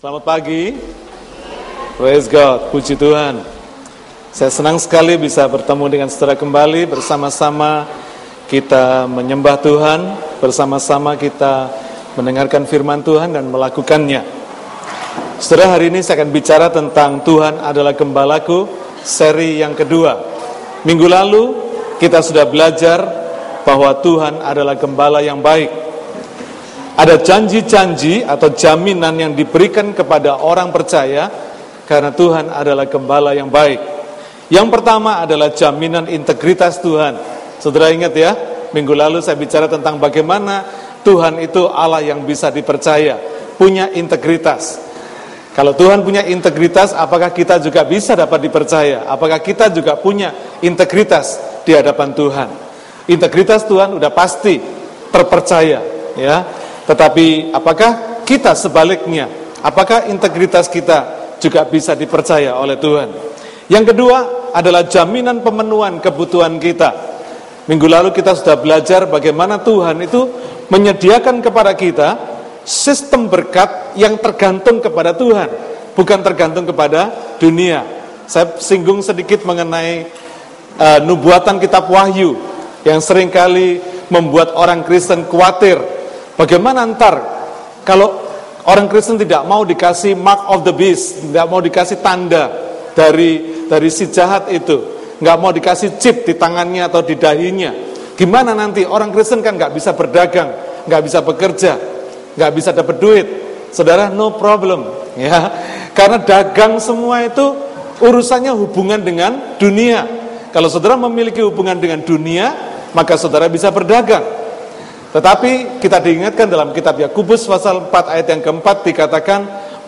Selamat pagi. Praise God, puji Tuhan. Saya senang sekali bisa bertemu dengan saudara kembali bersama-sama kita menyembah Tuhan, bersama-sama kita mendengarkan firman Tuhan dan melakukannya. Saudara, hari ini saya akan bicara tentang Tuhan adalah gembalaku, seri yang kedua. Minggu lalu kita sudah belajar bahwa Tuhan adalah gembala yang baik. Ada janji-janji atau jaminan yang diberikan kepada orang percaya karena Tuhan adalah gembala yang baik. Yang pertama adalah jaminan integritas Tuhan. Saudara ingat ya, minggu lalu saya bicara tentang bagaimana Tuhan itu Allah yang bisa dipercaya, punya integritas. Kalau Tuhan punya integritas, apakah kita juga bisa dapat dipercaya? Apakah kita juga punya integritas di hadapan Tuhan? Integritas Tuhan udah pasti terpercaya, ya. Tetapi apakah kita sebaliknya? Apakah integritas kita juga bisa dipercaya oleh Tuhan? Yang kedua adalah jaminan pemenuhan kebutuhan kita. Minggu lalu kita sudah belajar bagaimana Tuhan itu menyediakan kepada kita sistem berkat yang tergantung kepada Tuhan, bukan tergantung kepada dunia. Saya singgung sedikit mengenai uh, nubuatan kitab Wahyu yang sering kali membuat orang Kristen khawatir Bagaimana ntar kalau orang Kristen tidak mau dikasih mark of the beast, tidak mau dikasih tanda dari dari si jahat itu, nggak mau dikasih chip di tangannya atau di dahinya. Gimana nanti orang Kristen kan nggak bisa berdagang, nggak bisa bekerja, nggak bisa dapat duit. Saudara, no problem, ya. Karena dagang semua itu urusannya hubungan dengan dunia. Kalau saudara memiliki hubungan dengan dunia, maka saudara bisa berdagang. Tetapi kita diingatkan dalam kitab Yakobus pasal 4 ayat yang keempat dikatakan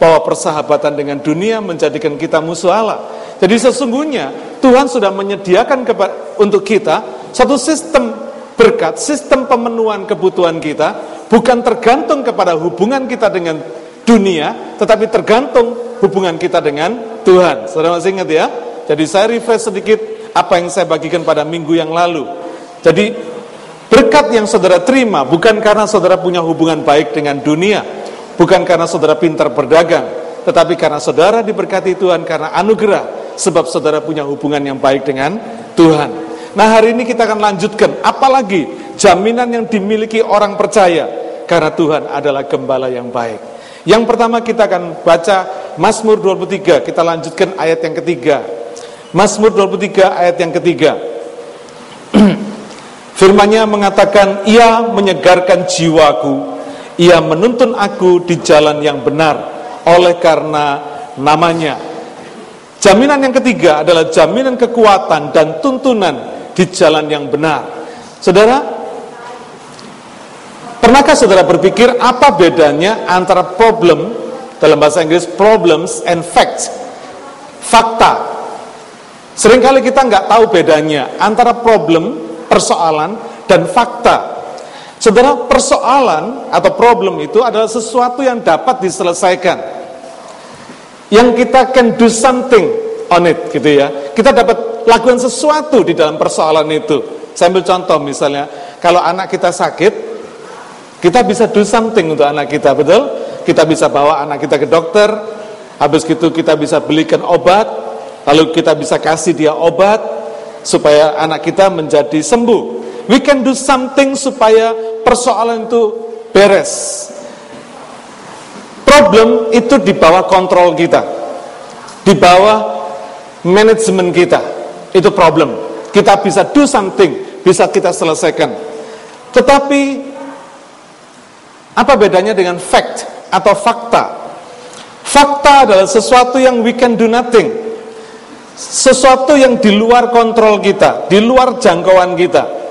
bahwa persahabatan dengan dunia menjadikan kita musuh Allah. Jadi sesungguhnya Tuhan sudah menyediakan untuk kita satu sistem berkat, sistem pemenuhan kebutuhan kita bukan tergantung kepada hubungan kita dengan dunia, tetapi tergantung hubungan kita dengan Tuhan. Saudara masih ingat ya? Jadi saya refresh sedikit apa yang saya bagikan pada minggu yang lalu. Jadi Berkat yang saudara terima bukan karena saudara punya hubungan baik dengan dunia, bukan karena saudara pintar berdagang, tetapi karena saudara diberkati Tuhan karena anugerah, sebab saudara punya hubungan yang baik dengan Tuhan. Nah hari ini kita akan lanjutkan, apalagi jaminan yang dimiliki orang percaya, karena Tuhan adalah gembala yang baik. Yang pertama kita akan baca Mazmur 23, kita lanjutkan ayat yang ketiga. Mazmur 23 ayat yang ketiga. Firmannya mengatakan, ia menyegarkan jiwaku, ia menuntun aku di jalan yang benar, oleh karena namanya. Jaminan yang ketiga adalah jaminan kekuatan dan tuntunan di jalan yang benar. Saudara, pernahkah saudara berpikir apa bedanya antara problem, dalam bahasa Inggris problems and facts, fakta. Seringkali kita nggak tahu bedanya antara problem persoalan dan fakta. Saudara, persoalan atau problem itu adalah sesuatu yang dapat diselesaikan. Yang kita can do something on it gitu ya. Kita dapat lakukan sesuatu di dalam persoalan itu. Saya ambil contoh misalnya, kalau anak kita sakit, kita bisa do something untuk anak kita, betul? Kita bisa bawa anak kita ke dokter, habis itu kita bisa belikan obat, lalu kita bisa kasih dia obat, supaya anak kita menjadi sembuh. We can do something supaya persoalan itu beres. Problem itu di bawah kontrol kita. Di bawah manajemen kita. Itu problem. Kita bisa do something, bisa kita selesaikan. Tetapi apa bedanya dengan fact atau fakta? Fakta adalah sesuatu yang we can do nothing sesuatu yang di luar kontrol kita, di luar jangkauan kita.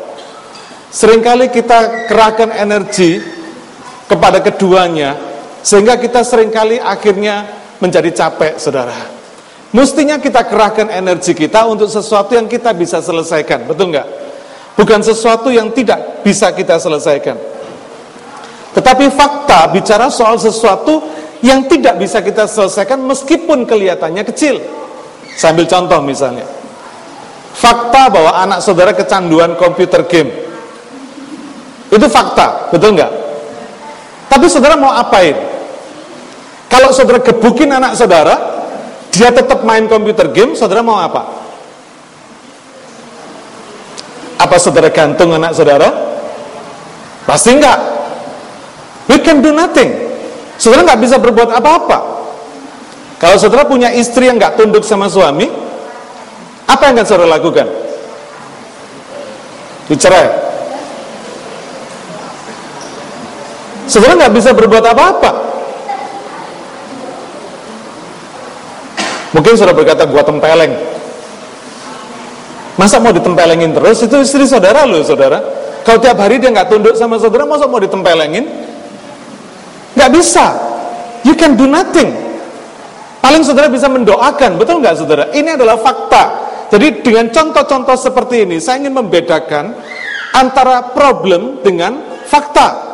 Seringkali kita kerahkan energi kepada keduanya, sehingga kita sering kali akhirnya menjadi capek, saudara. Mestinya kita kerahkan energi kita untuk sesuatu yang kita bisa selesaikan, betul nggak? Bukan sesuatu yang tidak bisa kita selesaikan. Tetapi fakta bicara soal sesuatu yang tidak bisa kita selesaikan meskipun kelihatannya kecil. Saya ambil contoh misalnya. Fakta bahwa anak saudara kecanduan komputer game. Itu fakta, betul nggak? Tapi saudara mau apain? Kalau saudara gebukin anak saudara, dia tetap main komputer game, saudara mau apa? Apa saudara gantung anak saudara? Pasti enggak. We can do nothing. Saudara nggak bisa berbuat apa-apa. Kalau saudara punya istri yang nggak tunduk sama suami, apa yang akan saudara lakukan? Dicerai. Saudara nggak bisa berbuat apa-apa. Mungkin saudara berkata, gua tempeleng. Masa mau ditempelengin terus? Itu istri saudara loh, saudara. Kalau tiap hari dia nggak tunduk sama saudara, masa mau ditempelengin? Nggak bisa. You can do nothing. Paling saudara bisa mendoakan, betul nggak saudara? Ini adalah fakta. Jadi dengan contoh-contoh seperti ini, saya ingin membedakan antara problem dengan fakta.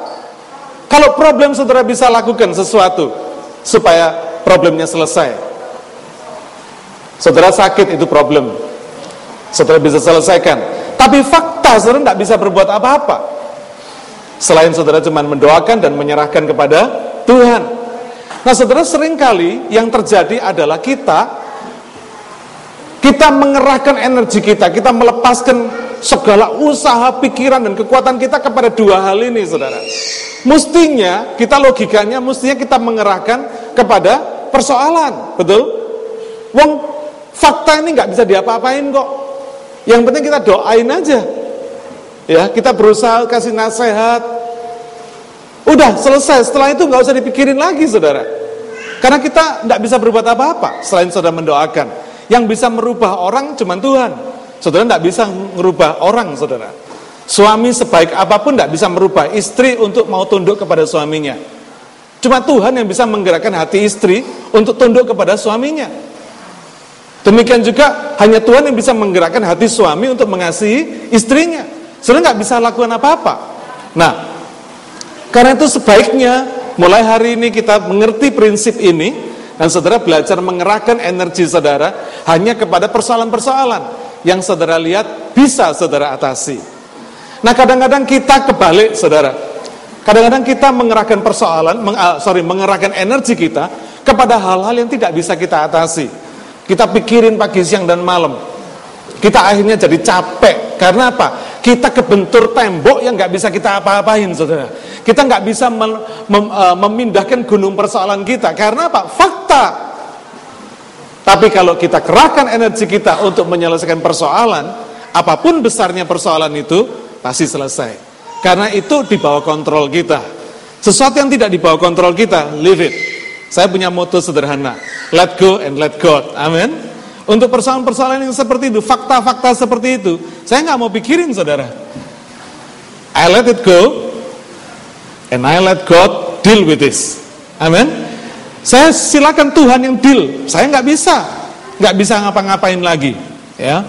Kalau problem saudara bisa lakukan sesuatu supaya problemnya selesai. Saudara sakit itu problem. Saudara bisa selesaikan. Tapi fakta saudara tidak bisa berbuat apa-apa. Selain saudara cuma mendoakan dan menyerahkan kepada Tuhan. Nah saudara sering kali yang terjadi adalah kita kita mengerahkan energi kita, kita melepaskan segala usaha, pikiran, dan kekuatan kita kepada dua hal ini, saudara. Mestinya, kita logikanya, mestinya kita mengerahkan kepada persoalan, betul? Wong Fakta ini nggak bisa diapa-apain kok. Yang penting kita doain aja. Ya, kita berusaha kasih nasihat. Udah selesai. Setelah itu nggak usah dipikirin lagi, saudara. Karena kita nggak bisa berbuat apa-apa selain saudara mendoakan. Yang bisa merubah orang cuma Tuhan. Saudara nggak bisa merubah orang, saudara. Suami sebaik apa pun tidak bisa merubah istri untuk mau tunduk kepada suaminya. Cuma Tuhan yang bisa menggerakkan hati istri untuk tunduk kepada suaminya. Demikian juga hanya Tuhan yang bisa menggerakkan hati suami untuk mengasihi istrinya. Saudara nggak bisa lakukan apa-apa. Nah, karena itu sebaiknya mulai hari ini kita mengerti prinsip ini dan saudara belajar mengerahkan energi saudara hanya kepada persoalan-persoalan yang saudara lihat bisa saudara atasi. Nah, kadang-kadang kita kebalik, saudara. Kadang-kadang kita mengerahkan persoalan, meng, uh, sorry, mengerahkan energi kita kepada hal-hal yang tidak bisa kita atasi. Kita pikirin pagi, siang, dan malam. Kita akhirnya jadi capek. Karena apa? Kita kebentur tembok yang nggak bisa kita apa-apain, saudara. Kita nggak bisa mem mem uh, memindahkan gunung persoalan kita. Karena apa? Fakta. Tapi kalau kita kerahkan energi kita untuk menyelesaikan persoalan, apa pun besarnya persoalan itu, pasti selesai. Karena itu di bawah kontrol kita. Sesuatu yang tidak di bawah kontrol kita, leave it. Saya punya moto sederhana, let go and let God. Amin. Untuk persoalan-persoalan yang seperti itu, fakta-fakta seperti itu, saya nggak mau pikirin, saudara. I let it go, and I let God deal with this. Amin. Saya silakan Tuhan yang deal. Saya nggak bisa, nggak bisa ngapa-ngapain lagi. Ya.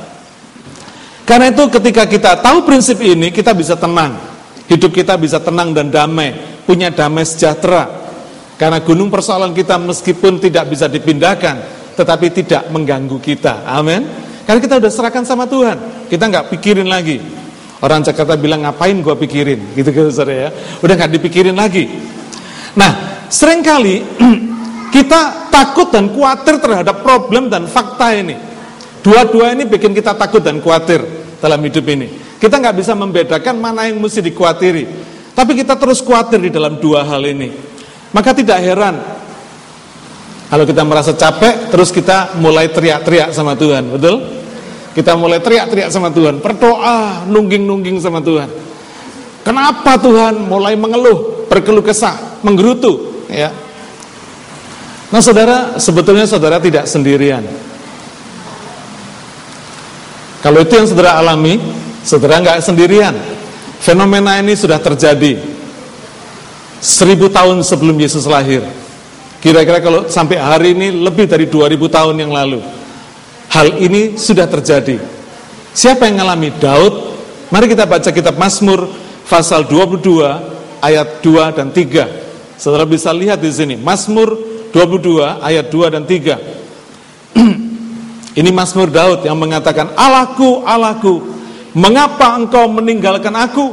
Karena itu ketika kita tahu prinsip ini, kita bisa tenang. Hidup kita bisa tenang dan damai, punya damai sejahtera. Karena gunung persoalan kita meskipun tidak bisa dipindahkan, tetapi tidak mengganggu kita. Amin. Karena kita udah serahkan sama Tuhan. Kita nggak pikirin lagi. Orang Jakarta bilang ngapain gua pikirin, gitu gitu saudara ya. Udah nggak dipikirin lagi. Nah, sering kali kita takut dan khawatir terhadap problem dan fakta ini. Dua-dua ini bikin kita takut dan khawatir dalam hidup ini. Kita nggak bisa membedakan mana yang mesti dikhawatiri. Tapi kita terus khawatir di dalam dua hal ini. Maka tidak heran kalau kita merasa capek terus kita mulai teriak-teriak sama Tuhan, betul? Kita mulai teriak-teriak sama Tuhan, berdoa, nungging-nungging sama Tuhan. Kenapa Tuhan mulai mengeluh, berkeluh kesah, menggerutu, ya? Nah, saudara, sebetulnya saudara tidak sendirian. Kalau itu yang saudara alami, saudara nggak sendirian. Fenomena ini sudah terjadi seribu tahun sebelum Yesus lahir. Kira-kira kalau sampai hari ini lebih dari 2000 tahun yang lalu. Hal ini sudah terjadi. Siapa yang mengalami? Daud. Mari kita baca kitab Mazmur pasal 22 ayat 2 dan 3. Saudara bisa lihat di sini. Mazmur 22 ayat 2 dan 3. Ini Mazmur Daud yang mengatakan, Allahku, Allahku, mengapa engkau meninggalkan aku?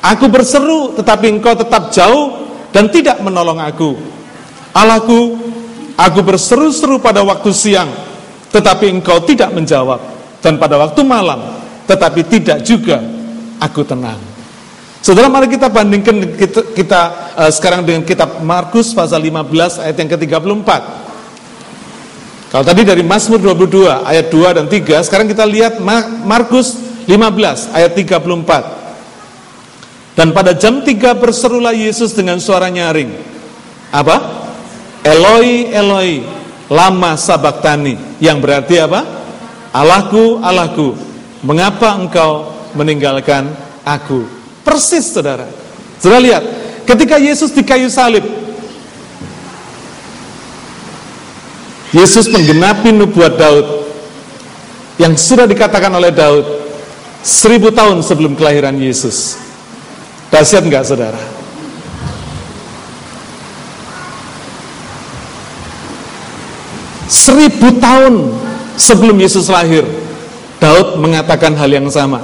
Aku berseru tetapi engkau tetap jauh dan tidak menolong aku. Allahku, aku berseru-seru pada waktu siang, tetapi engkau tidak menjawab. Dan pada waktu malam, tetapi tidak juga aku tenang. Saudara, mari kita bandingkan kita, kita uh, sekarang dengan kitab Markus pasal 15 ayat yang ke-34. Kalau tadi dari Mazmur 22 ayat 2 dan 3, sekarang kita lihat Markus 15 ayat 34. Dan pada jam 3 berserulah Yesus dengan suara nyaring. Apa? Eloi, Eloi, lama sabaktani. Yang berarti apa? Allahku, Allahku, mengapa engkau meninggalkan aku? Persis saudara. Saudara lihat, ketika Yesus di kayu salib, Yesus menggenapi nubuat Daud yang sudah dikatakan oleh Daud seribu tahun sebelum kelahiran Yesus. Dahsyat enggak saudara? Seribu tahun sebelum Yesus lahir, Daud mengatakan hal yang sama.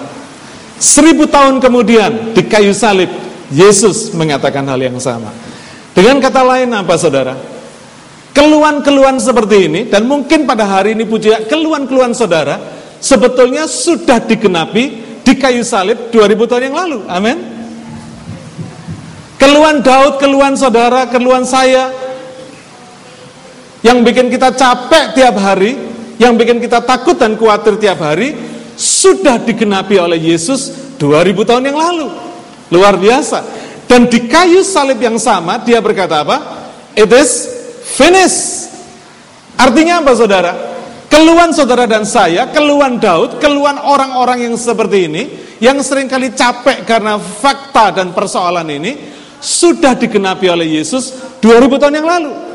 Seribu tahun kemudian di kayu salib, Yesus mengatakan hal yang sama. Dengan kata lain apa saudara? Keluhan-keluhan seperti ini, dan mungkin pada hari ini puji keluhan-keluhan saudara, sebetulnya sudah digenapi di kayu salib 2000 tahun yang lalu. Amin. Keluhan Daud, keluhan saudara, keluhan saya, yang bikin kita capek tiap hari, yang bikin kita takut dan khawatir tiap hari, sudah digenapi oleh Yesus 2000 tahun yang lalu. Luar biasa. Dan di kayu salib yang sama, dia berkata apa? It is finished. Artinya apa saudara? Keluhan saudara dan saya, keluhan Daud, keluhan orang-orang yang seperti ini, yang sering kali capek karena fakta dan persoalan ini, sudah digenapi oleh Yesus 2000 tahun yang lalu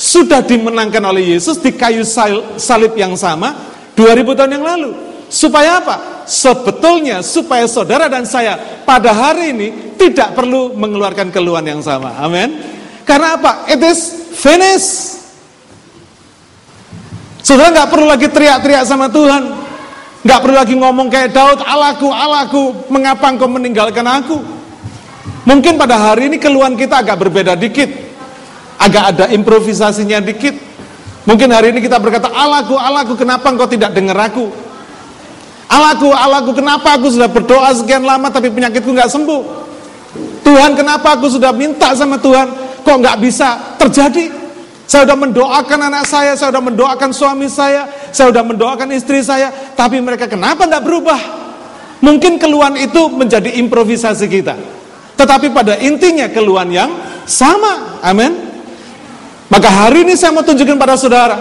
sudah dimenangkan oleh Yesus di kayu salib yang sama 2000 tahun yang lalu. Supaya apa? Sebetulnya supaya saudara dan saya pada hari ini tidak perlu mengeluarkan keluhan yang sama. Amin. Karena apa? It is finished. Saudara nggak perlu lagi teriak-teriak sama Tuhan. Nggak perlu lagi ngomong kayak Daud, Allahku, Allahku, mengapa engkau meninggalkan aku? Mungkin pada hari ini keluhan kita agak berbeda dikit agak ada improvisasinya dikit. Mungkin hari ini kita berkata, Allahku, Allahku, kenapa engkau tidak dengar aku? Allahku, Allahku, kenapa aku sudah berdoa sekian lama tapi penyakitku nggak sembuh? Tuhan, kenapa aku sudah minta sama Tuhan, kok nggak bisa terjadi? Saya sudah mendoakan anak saya, saya sudah mendoakan suami saya, saya sudah mendoakan istri saya, tapi mereka kenapa tidak berubah? Mungkin keluhan itu menjadi improvisasi kita. Tetapi pada intinya keluhan yang sama. Amin. Maka hari ini saya mau tunjukkan pada saudara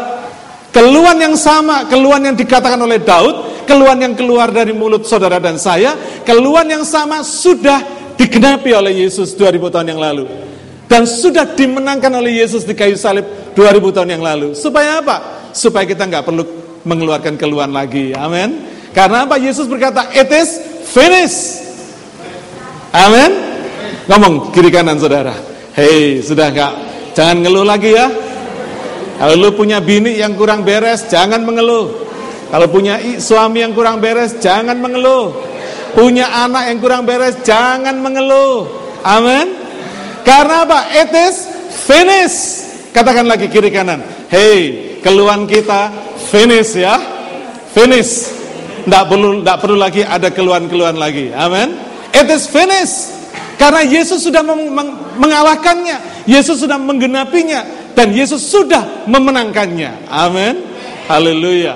Keluhan yang sama, keluhan yang dikatakan oleh Daud Keluhan yang keluar dari mulut saudara dan saya Keluhan yang sama sudah digenapi oleh Yesus 2000 tahun yang lalu. Dan sudah dimenangkan oleh Yesus di kayu salib 2000 tahun yang lalu. Supaya apa? Supaya kita nggak perlu mengeluarkan keluhan lagi. Amin. Karena apa? Yesus berkata, it is finished. Amin. Ngomong kiri kanan saudara. Hei, sudah nggak Jangan ngeluh lagi ya. Kalau lu punya bini yang kurang beres, jangan mengeluh. Kalau punya suami yang kurang beres, jangan mengeluh. Punya anak yang kurang beres, jangan mengeluh. Amin. Karena apa? It is finish. Katakan lagi kiri kanan. Hey, keluhan kita finish ya. Finish. Tidak perlu, tidak perlu lagi ada keluhan-keluhan lagi. Amin. It is finish. Karena Yesus sudah mengalahkannya, Yesus sudah menggenapinya, dan Yesus sudah memenangkannya. Amin. Haleluya.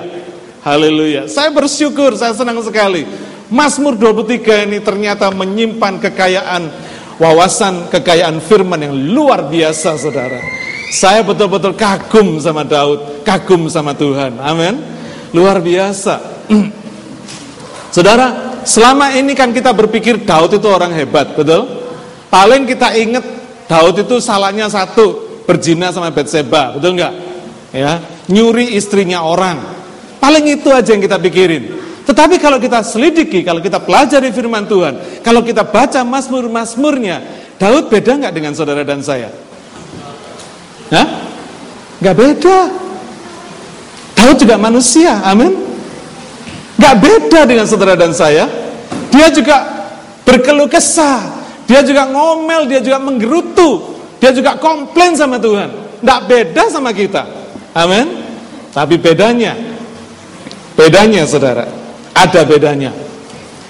Haleluya. Saya bersyukur, saya senang sekali. Mazmur 23 ini ternyata menyimpan kekayaan wawasan, kekayaan firman yang luar biasa, saudara. Saya betul-betul kagum sama Daud, kagum sama Tuhan. Amin. Luar biasa. saudara, selama ini kan kita berpikir Daud itu orang hebat, betul? Paling kita ingat Daud itu salahnya satu, berzina sama Betseba, betul nggak? Ya, nyuri istrinya orang. Paling itu aja yang kita pikirin. Tetapi kalau kita selidiki, kalau kita pelajari firman Tuhan, kalau kita baca Mazmur-Mazmurnya, Daud beda nggak dengan saudara dan saya? Hah? Nggak beda. Daud juga manusia, amin. Gak beda dengan saudara dan saya. Dia juga berkeluh kesah. Dia juga ngomel, dia juga menggerutu. Dia juga komplain sama Tuhan. Tidak beda sama kita. Amin. Tapi bedanya, bedanya saudara, ada bedanya.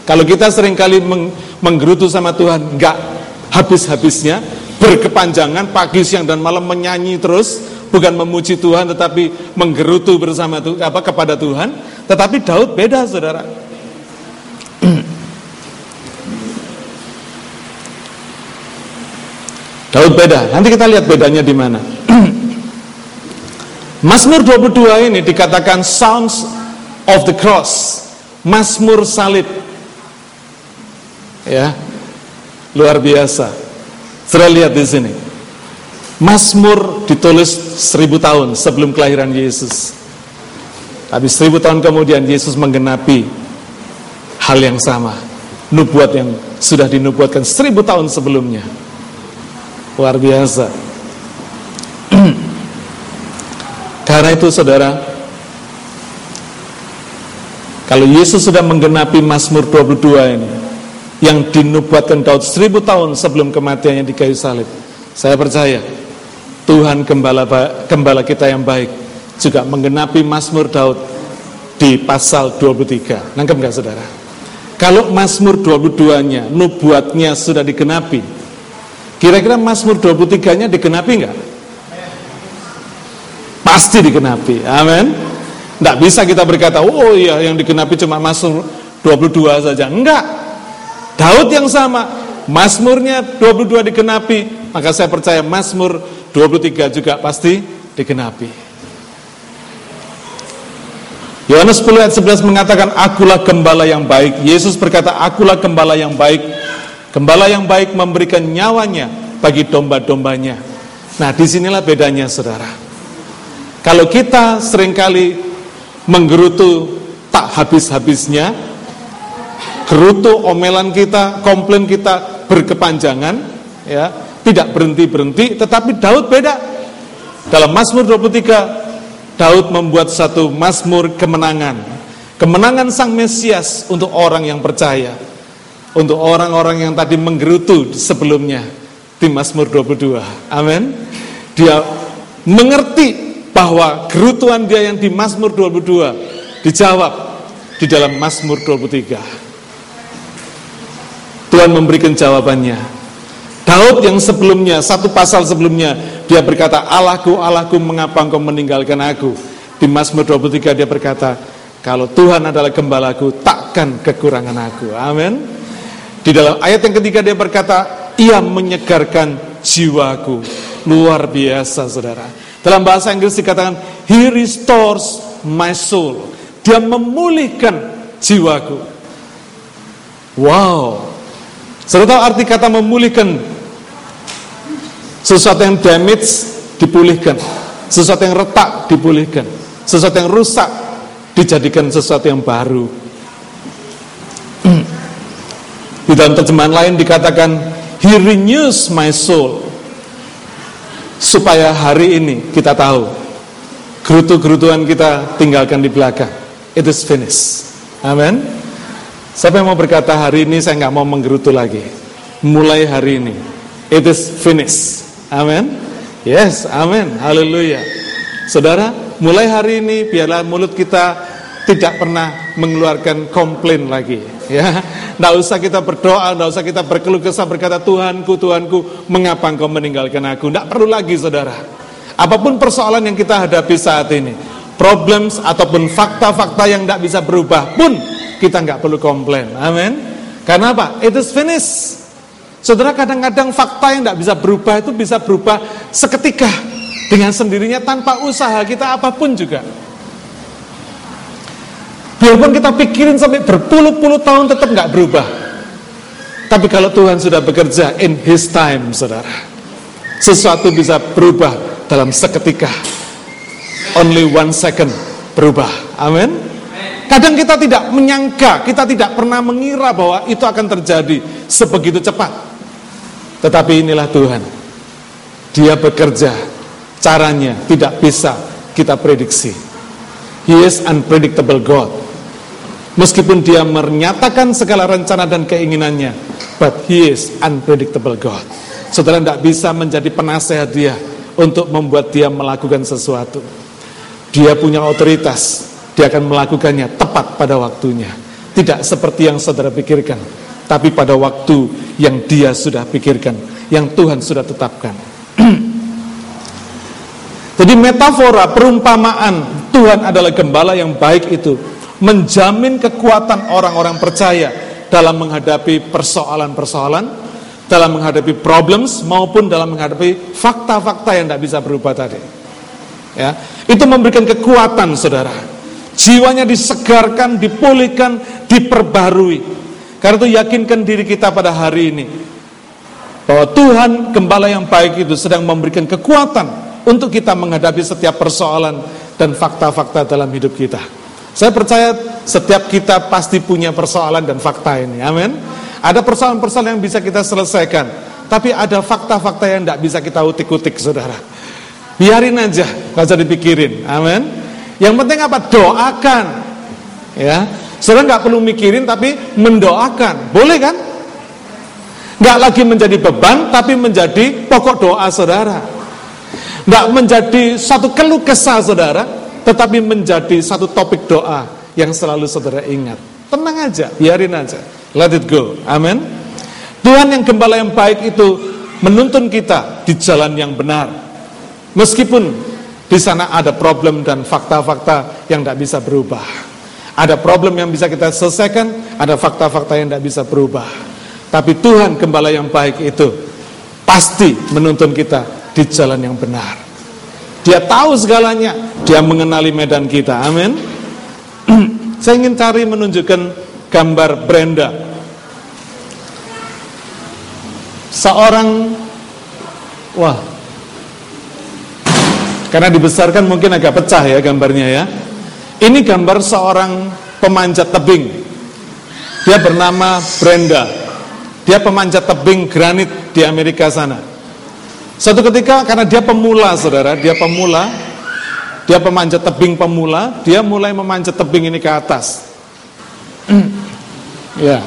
Kalau kita sering kali meng, menggerutu sama Tuhan, nggak habis-habisnya, berkepanjangan pagi, siang, dan malam menyanyi terus, bukan memuji Tuhan, tetapi menggerutu bersama Tuhan, apa kepada Tuhan. Tetapi Daud beda, saudara. Daud beda. Nanti kita lihat bedanya di mana. Mazmur 22 ini dikatakan Sounds of the Cross. Mazmur salib. Ya. Luar biasa. Saya lihat di sini. Mazmur ditulis seribu tahun sebelum kelahiran Yesus. Tapi seribu tahun kemudian Yesus menggenapi hal yang sama. Nubuat yang sudah dinubuatkan seribu tahun sebelumnya. Luar biasa. Karena itu saudara, kalau Yesus sudah menggenapi Mazmur 22 ini, yang dinubuatkan Daud seribu tahun sebelum kematiannya di kayu salib, saya percaya Tuhan gembala, gembala kita yang baik juga menggenapi Mazmur Daud di pasal 23. Nangkep nggak saudara? Kalau Mazmur 22-nya, nubuatnya sudah digenapi, Kira-kira Mazmur 23-nya digenapi enggak? Pasti digenapi. Amin. Enggak bisa kita berkata, "Oh iya, yang digenapi cuma Mazmur 22 saja." Enggak. Daud yang sama, Mazmurnya 22 digenapi, maka saya percaya Mazmur 23 juga pasti digenapi. Yohanes 10 ayat 11 mengatakan, Akulah gembala yang baik. Yesus berkata, Akulah gembala yang baik Gembala yang baik memberikan nyawanya bagi domba-dombanya. Nah, di sinilah bedanya, saudara. Kalau kita sering kali menggerutu tak habis-habisnya, gerutu omelan kita, komplain kita berkepanjangan, ya, tidak berhenti-berhenti, tetapi Daud beda. Dalam Mazmur 23, Daud membuat satu Mazmur kemenangan. Kemenangan Sang Mesias untuk orang yang percaya untuk orang-orang yang tadi menggerutu sebelumnya di Mazmur 22. Amin. Dia mengerti bahwa gerutuan dia yang di Mazmur 22 dijawab di dalam Mazmur 23. Tuhan memberikan jawabannya. Daud yang sebelumnya, satu pasal sebelumnya, dia berkata, Allahku, Allahku, mengapa engkau meninggalkan aku? Di Mazmur 23 dia berkata, kalau Tuhan adalah gembalaku, takkan kekurangan aku. Amin. Di dalam ayat yang ketiga dia berkata, ia menyegarkan jiwaku. Luar biasa saudara. Dalam bahasa Inggris dikatakan, he restores my soul. Dia memulihkan jiwaku. Wow. Tahu arti kata memulihkan? Sesuatu yang damage dipulihkan. Sesuatu yang retak dipulihkan. Sesuatu yang rusak dijadikan sesuatu yang baru. Di dalam terjemahan lain dikatakan He renews my soul. Supaya hari ini kita tahu Gerutu-gerutuan kita tinggalkan di belakang. It is finished. Amin Siapa yang mau berkata hari ini saya nggak mau menggerutu lagi. Mulai hari ini. It is finished Amin Yes, amin, haleluya Saudara, mulai hari ini biarlah mulut kita tidak pernah mengeluarkan komplain lagi ya. Tidak usah kita berdoa tidak usah kita berkeluh kesah berkata Tuhanku Tuhanku mengapa engkau meninggalkan aku? Tidak perlu lagi saudara. Apa pun persoalan yang kita hadapi saat ini problems ataupun fakta-fakta yang tidak bisa berubah pun kita nggak perlu komplain. Amin karena apa? It is finished saudara kadang-kadang fakta yang tidak bisa berubah itu bisa berubah seketika dengan sendirinya tanpa usaha kita apa pun juga Biarpun kita pikirin sampai berpuluh-puluh tahun tetap nggak berubah. Tapi kalau Tuhan sudah bekerja in His time, saudara, sesuatu bisa berubah dalam seketika. Only one second berubah. Amin. Kadang kita tidak menyangka, kita tidak pernah mengira bahwa itu akan terjadi sebegitu cepat. Tetapi inilah Tuhan. Dia bekerja, caranya tidak bisa kita prediksi. He is unpredictable God. Meskipun dia menyatakan segala rencana dan keinginannya, but he is unpredictable God. Saudara tidak bisa menjadi penasehat dia untuk membuat dia melakukan sesuatu. Dia punya otoritas, dia akan melakukannya tepat pada waktunya. Tidak seperti yang saudara pikirkan, tapi pada waktu yang dia sudah pikirkan, yang Tuhan sudah tetapkan. Jadi metafora, perumpamaan Tuhan adalah gembala yang baik itu menjamin kekuatan orang-orang percaya dalam menghadapi persoalan-persoalan, dalam menghadapi problems maupun dalam menghadapi fakta-fakta yang tidak bisa berubah tadi. Ya, itu memberikan kekuatan saudara. Jiwanya disegarkan, dipulihkan, diperbarui. Karena itu yakinkan diri kita pada hari ini bahwa Tuhan gembala yang baik itu sedang memberikan kekuatan untuk kita menghadapi setiap persoalan dan fakta-fakta dalam hidup kita. Saya percaya setiap kita pasti punya persoalan dan fakta ini. Amin. Ada persoalan-persoalan yang bisa kita selesaikan, tapi ada fakta-fakta yang tidak bisa kita utik-utik, saudara. Biarin aja, nggak usah dipikirin. Amin. Yang penting apa? Doakan. Ya, saudara nggak perlu mikirin, tapi mendoakan. Boleh kan? Nggak lagi menjadi beban, tapi menjadi pokok doa saudara. Nggak menjadi satu keluh kesah saudara, tetapi menjadi satu topik doa yang selalu saudara ingat. Tenang aja, biarin aja. Let it go. Amin. Tuhan yang gembala yang baik itu menuntun kita di jalan yang benar. Meskipun di sana ada problem dan fakta-fakta yang tidak bisa berubah. Ada problem yang bisa kita selesaikan, ada fakta-fakta yang tidak bisa berubah. Tapi Tuhan gembala yang baik itu pasti menuntun kita di jalan yang benar. Dia tahu segalanya, dia mengenali medan kita. Amin. Saya ingin cari menunjukkan gambar Brenda. Seorang wah. Karena dibesarkan mungkin agak pecah ya gambarnya ya. Ini gambar seorang pemanjat tebing. Dia bernama Brenda. Dia pemanjat tebing granit di Amerika sana. Suatu ketika karena dia pemula saudara, dia pemula, dia pemanjat tebing pemula, dia mulai memanjat tebing ini ke atas. ya,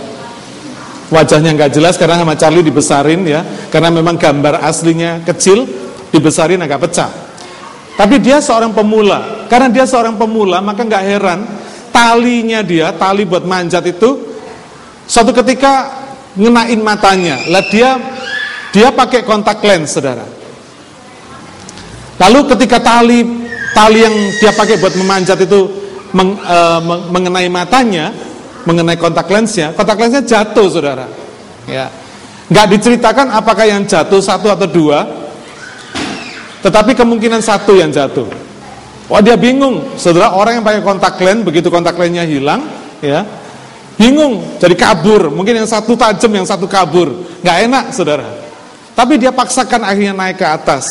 wajahnya nggak jelas karena sama Charlie dibesarin ya, karena memang gambar aslinya kecil, dibesarin agak pecah. Tapi dia seorang pemula, karena dia seorang pemula maka nggak heran talinya dia, tali buat manjat itu, suatu ketika ngenain matanya, lah dia dia pakai kontak lens, saudara. Lalu ketika tali tali yang dia pakai buat memanjat itu meng, e, mengenai matanya, mengenai kontak lensnya, kontak lensnya jatuh, saudara. Ya, nggak diceritakan apakah yang jatuh satu atau dua, tetapi kemungkinan satu yang jatuh. Wah dia bingung, saudara orang yang pakai kontak lens begitu kontak lensnya hilang, ya bingung, jadi kabur. Mungkin yang satu tajam, yang satu kabur, nggak enak, saudara. Tapi dia paksakan akhirnya naik ke atas.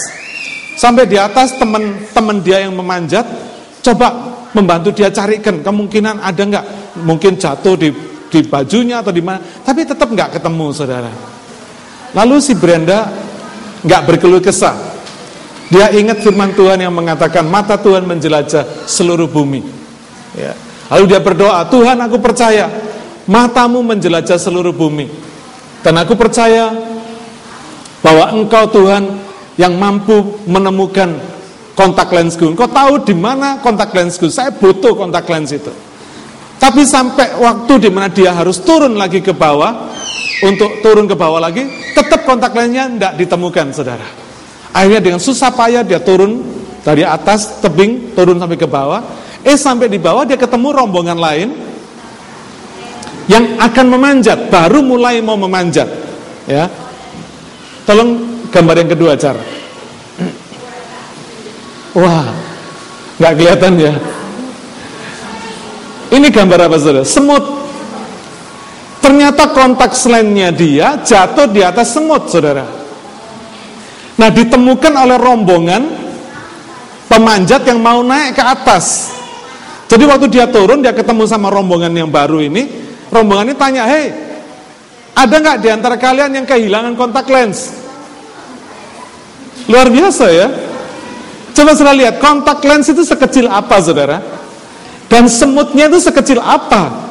Sampai di atas teman-teman dia yang memanjat coba membantu dia carikan kemungkinan ada nggak mungkin jatuh di di bajunya atau di mana tapi tetap nggak ketemu saudara lalu si Brenda nggak berkeluh kesah dia ingat firman Tuhan yang mengatakan mata Tuhan menjelajah seluruh bumi ya. lalu dia berdoa Tuhan aku percaya matamu menjelajah seluruh bumi dan aku percaya bahwa engkau Tuhan yang mampu menemukan kontak lensku. Engkau tahu di mana kontak lensku. Saya butuh kontak lens itu. Tapi sampai waktu di mana dia harus turun lagi ke bawah, untuk turun ke bawah lagi, tetap kontak lensnya tidak ditemukan, saudara. Akhirnya dengan susah payah dia turun dari atas tebing, turun sampai ke bawah. Eh sampai di bawah dia ketemu rombongan lain yang akan memanjat, baru mulai mau memanjat. Ya, Tolong gambar yang kedua, Car. Wah, nggak kelihatan ya. Ini gambar apa saudara? Semut. Ternyata kontak selennya dia jatuh di atas semut, saudara. Nah, ditemukan oleh rombongan pemanjat yang mau naik ke atas. Jadi waktu dia turun, dia ketemu sama rombongan yang baru ini. Rombongan ini tanya, hei, ada nggak di antara kalian yang kehilangan kontak lens? Luar biasa ya. Coba saudara lihat, kontak lens itu sekecil apa saudara? Dan semutnya itu sekecil apa?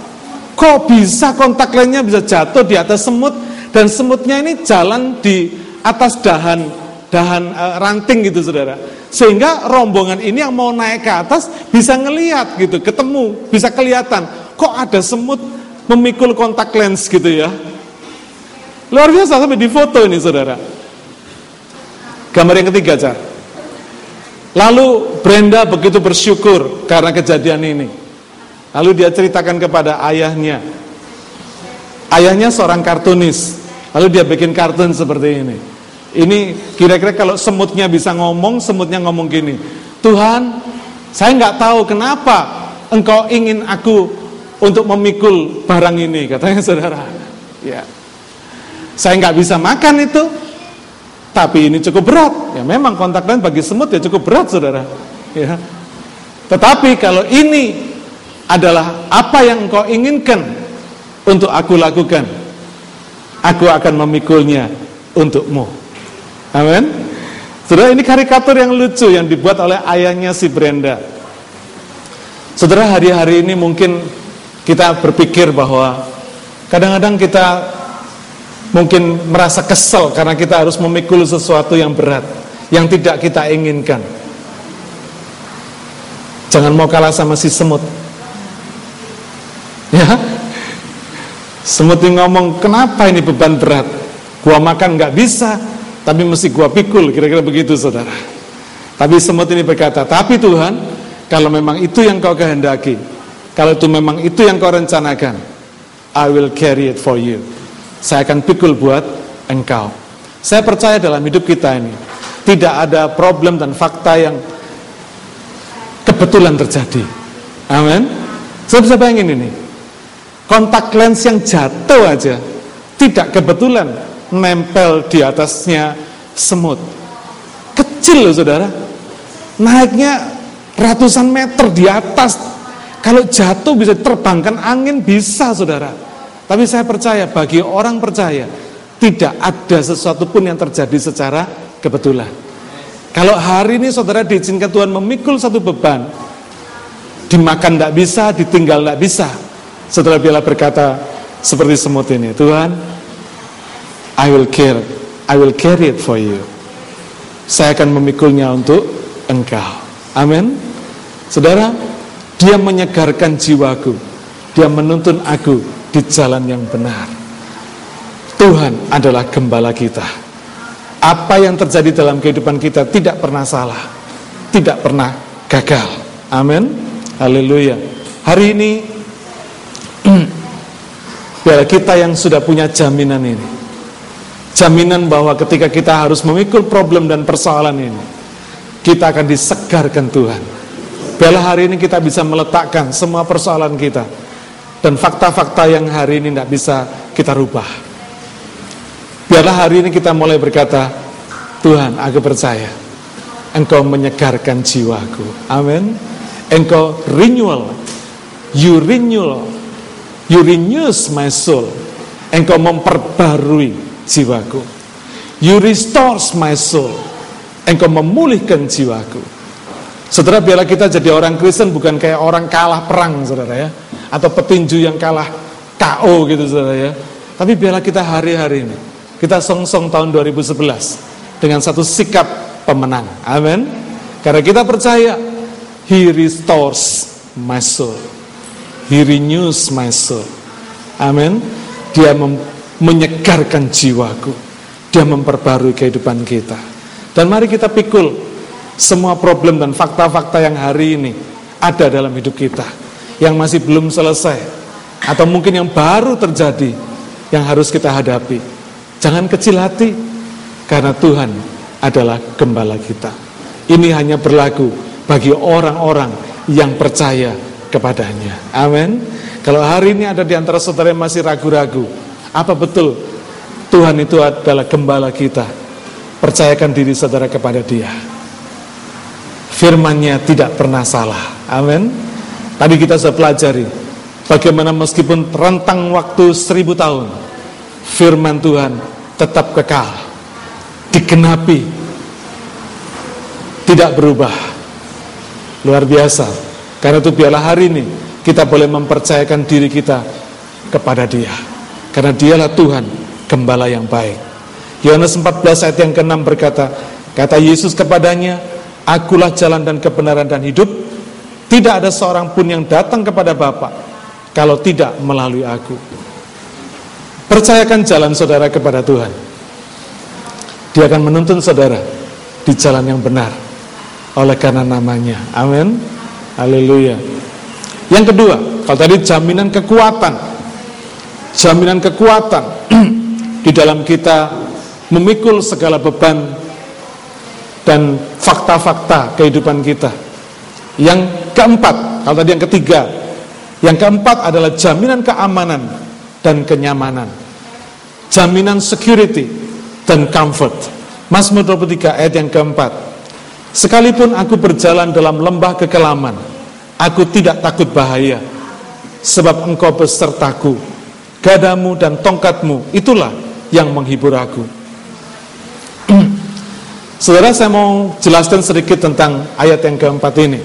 Kok bisa kontak lensnya bisa jatuh di atas semut dan semutnya ini jalan di atas dahan dahan uh, ranting gitu saudara. Sehingga rombongan ini yang mau naik ke atas bisa ngeliat gitu, ketemu, bisa kelihatan. Kok ada semut memikul kontak lens gitu ya. Luar biasa sampai di foto ini saudara. Gambar yang ketiga, Cah. Lalu Brenda begitu bersyukur karena kejadian ini. Lalu dia ceritakan kepada ayahnya. Ayahnya seorang kartunis. Lalu dia bikin kartun seperti ini. Ini kira-kira kalau semutnya bisa ngomong, semutnya ngomong gini. Tuhan, saya nggak tahu kenapa engkau ingin aku untuk memikul barang ini, katanya saudara. Ya, saya nggak bisa makan itu, tapi ini cukup berat. Ya memang kontak lens bagi semut ya cukup berat saudara. Ya. Tetapi kalau ini adalah apa yang engkau inginkan untuk aku lakukan, aku akan memikulnya untukmu. Amin. Saudara ini karikatur yang lucu yang dibuat oleh ayahnya si Brenda. Saudara hari-hari ini mungkin kita berpikir bahwa kadang-kadang kita mungkin merasa kesel karena kita harus memikul sesuatu yang berat yang tidak kita inginkan. Jangan mau kalah sama si semut. Ya. Semut ini ngomong, "Kenapa ini beban berat? Gua makan nggak bisa, tapi mesti gua pikul." Kira-kira begitu, Saudara. Tapi semut ini berkata, "Tapi Tuhan, kalau memang itu yang kau kehendaki, kalau itu memang itu yang kau rencanakan, I will carry it for you." saya akan pikul buat engkau. Saya percaya dalam hidup kita ini tidak ada problem dan fakta yang kebetulan terjadi. Amin. Saya bisa bayangin ini. Kontak lens yang jatuh aja tidak kebetulan nempel di atasnya semut. Kecil loh saudara. Naiknya ratusan meter di atas. Kalau jatuh bisa terbangkan angin bisa saudara. Tapi saya percaya bagi orang percaya tidak ada sesuatu pun yang terjadi secara kebetulan. Kalau hari ini saudara diizinkan Tuhan memikul satu beban, dimakan tidak bisa, ditinggal tidak bisa. Saudara bila berkata seperti semut ini, Tuhan, I will care, I will carry it for you. Saya akan memikulnya untuk engkau. Amin. Saudara, dia menyegarkan jiwaku. Dia menuntun aku di jalan yang benar. Tuhan adalah gembala kita. Apa yang terjadi dalam kehidupan kita tidak pernah salah, tidak pernah gagal. Amin. Haleluya. Hari ini biar kita yang sudah punya jaminan ini. Jaminan bahwa ketika kita harus memikul problem dan persoalan ini, kita akan disegarkan Tuhan. Biarlah hari ini kita bisa meletakkan semua persoalan kita dan fakta-fakta yang hari ini tidak bisa kita rubah. Biarlah hari ini kita mulai berkata, Tuhan aku percaya, Engkau menyegarkan jiwaku. Amin. Engkau renewal, you renewal, you renews my soul. Engkau memperbarui jiwaku. You restores my soul. Engkau memulihkan jiwaku. Saudara, biarlah kita jadi orang Kristen bukan kayak orang kalah perang, saudara ya atau petinju yang kalah KO gitu saudara ya. Tapi biarlah kita hari-hari ini kita song-song tahun 2011 dengan satu sikap pemenang. Amin. Karena kita percaya He restores my soul. He renews my soul. Amin. Dia menyegarkan jiwaku. Dia memperbarui kehidupan kita. Dan mari kita pikul semua problem dan fakta-fakta yang hari ini ada dalam hidup kita yang masih belum selesai atau mungkin yang baru terjadi yang harus kita hadapi. Jangan kecil hati karena Tuhan adalah gembala kita. Ini hanya berlaku bagi orang-orang yang percaya kepadanya. Amin. Kalau hari ini ada di antara saudara yang masih ragu-ragu, apa betul Tuhan itu adalah gembala kita? Percayakan diri saudara kepada Dia. Firmannya tidak pernah salah. Amin. Tadi kita sudah pelajari bagaimana meskipun rentang waktu seribu tahun, firman Tuhan tetap kekal, digenapi, tidak berubah. Luar biasa. Karena itu biarlah hari ini kita boleh mempercayakan diri kita kepada dia. Karena dialah Tuhan, gembala yang baik. Yohanes 14 ayat yang ke-6 berkata, Kata Yesus kepadanya, Akulah jalan dan kebenaran dan hidup. Tidak ada seorang pun yang datang kepada Bapa kalau tidak melalui aku. Percayakan jalan saudara kepada Tuhan. Dia akan menuntun saudara di jalan yang benar oleh karena namanya. Amin. Haleluya. Yang kedua, kalau tadi jaminan kekuatan. Jaminan kekuatan di dalam kita memikul segala beban dan fakta-fakta kehidupan kita. Yang keempat, kalau tadi yang ketiga, yang keempat adalah jaminan keamanan dan kenyamanan. Jaminan security dan comfort. Mazmur 23 ayat yang keempat. Sekalipun aku berjalan dalam lembah kekelaman, aku tidak takut bahaya, sebab engkau besertaku. Gadamu dan tongkatmu, itulah yang menghibur aku. Saudara saya mau jelaskan sedikit tentang ayat yang keempat ini.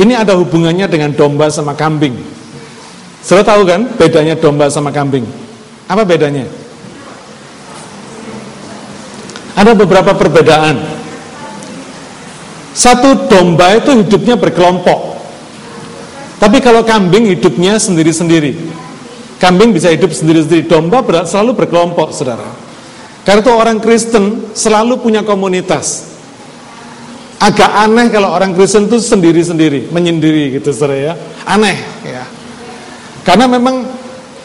Ini ada hubungannya dengan domba sama kambing. Saudara tahu kan bedanya domba sama kambing? Apa bedanya? Ada beberapa perbedaan. Satu domba itu hidupnya berkelompok. Tapi kalau kambing hidupnya sendiri-sendiri. Kambing bisa hidup sendiri-sendiri. Domba selalu berkelompok, saudara. Karena itu orang Kristen selalu punya komunitas. Agak aneh kalau orang Kristen itu sendiri-sendiri, menyendiri gitu saudara ya. Aneh ya. Karena memang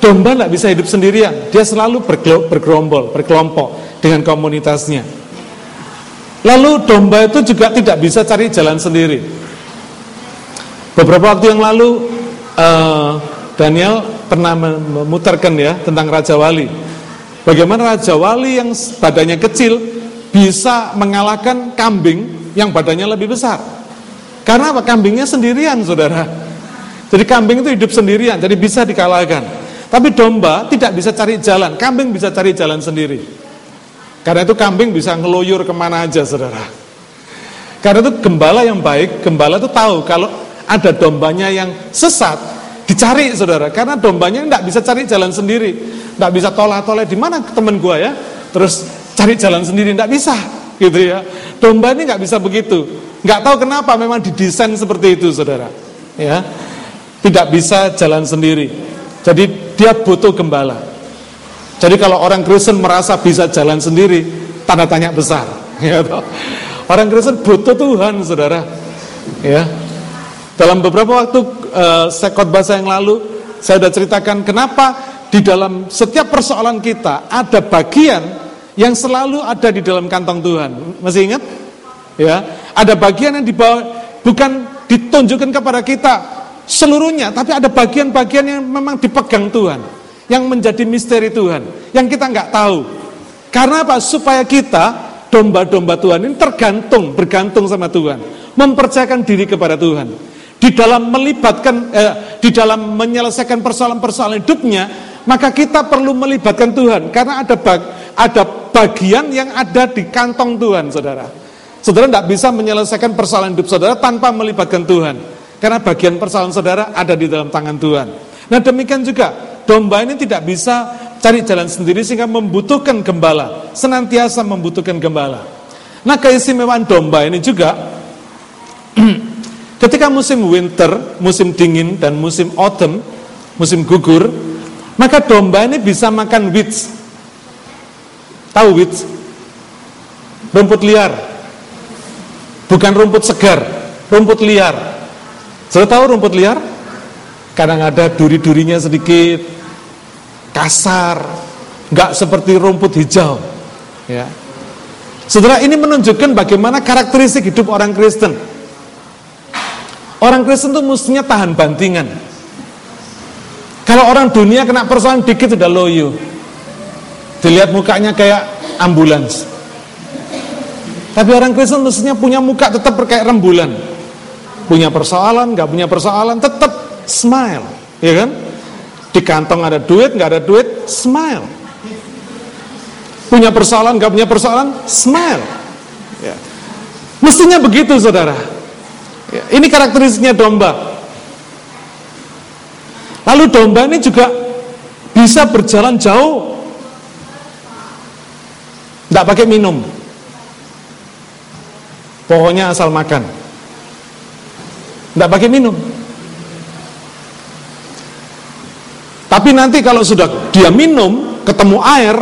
domba tidak bisa hidup sendirian. Dia selalu bergerombol, berkelompok dengan komunitasnya. Lalu domba itu juga tidak bisa cari jalan sendiri. Beberapa waktu yang lalu uh, Daniel pernah memutarkan ya tentang Raja Wali Bagaimana Raja Wali yang badannya kecil bisa mengalahkan kambing yang badannya lebih besar? Karena apa? Kambingnya sendirian, saudara. Jadi kambing itu hidup sendirian, jadi bisa dikalahkan. Tapi domba tidak bisa cari jalan, kambing bisa cari jalan sendiri. Karena itu kambing bisa ngeloyur ke mana aja, saudara. Karena itu gembala yang baik, gembala itu tahu kalau ada dombanya yang sesat, dicari, saudara. Karena dombanya tidak bisa cari jalan sendiri nggak bisa tolak-tolak di mana temen gue ya, terus cari jalan sendiri nggak bisa, gitu ya. Domba ini nggak bisa begitu, nggak tahu kenapa memang didesain seperti itu, saudara. Ya, tidak bisa jalan sendiri. Jadi dia butuh gembala. Jadi kalau orang Kristen merasa bisa jalan sendiri, tanda tanya besar. Ya, orang Kristen butuh Tuhan, saudara. Ya, dalam beberapa waktu uh, saya khotbah yang lalu, saya sudah ceritakan kenapa di dalam setiap persoalan kita ada bagian yang selalu ada di dalam kantong Tuhan. Masih ingat? Ya, ada bagian yang dibawa bukan ditunjukkan kepada kita seluruhnya, tapi ada bagian-bagian yang memang dipegang Tuhan, yang menjadi misteri Tuhan, yang kita nggak tahu. Karena apa? Supaya kita domba-domba Tuhan ini tergantung, bergantung sama Tuhan, mempercayakan diri kepada Tuhan. Di dalam melibatkan, eh, di dalam menyelesaikan persoalan-persoalan hidupnya, maka kita perlu melibatkan Tuhan karena ada bag, ada bagian yang ada di kantong Tuhan, saudara. Saudara tidak bisa menyelesaikan persoalan hidup saudara tanpa melibatkan Tuhan. Karena bagian persoalan saudara ada di dalam tangan Tuhan. Nah demikian juga, domba ini tidak bisa cari jalan sendiri sehingga membutuhkan gembala. Senantiasa membutuhkan gembala. Nah keistimewaan domba ini juga, ketika musim winter, musim dingin dan musim autumn, musim gugur, maka domba ini bisa makan weeds. Tahu weeds? Rumput liar. Bukan rumput segar, rumput liar. Sudah tahu rumput liar? Kadang ada duri-durinya sedikit kasar, nggak seperti rumput hijau. Ya. Saudara ini menunjukkan bagaimana karakteristik hidup orang Kristen. Orang Kristen itu mestinya tahan bantingan. Kalau orang dunia kena persoalan dikit sudah loyo. Dilihat mukanya kayak ambulans. Tapi orang Kristen mestinya punya muka tetap kayak rembulan. Punya persoalan, nggak punya persoalan, tetap smile, ya kan? Di kantong ada duit, nggak ada duit, smile. Punya persoalan, nggak punya persoalan, smile. Ya. Mestinya begitu, saudara. Ya, ini karakteristiknya domba. Lalu domba ini juga bisa berjalan jauh. Tidak pakai minum. Pokoknya asal makan. Tidak pakai minum. Tapi nanti kalau sudah dia minum, ketemu air,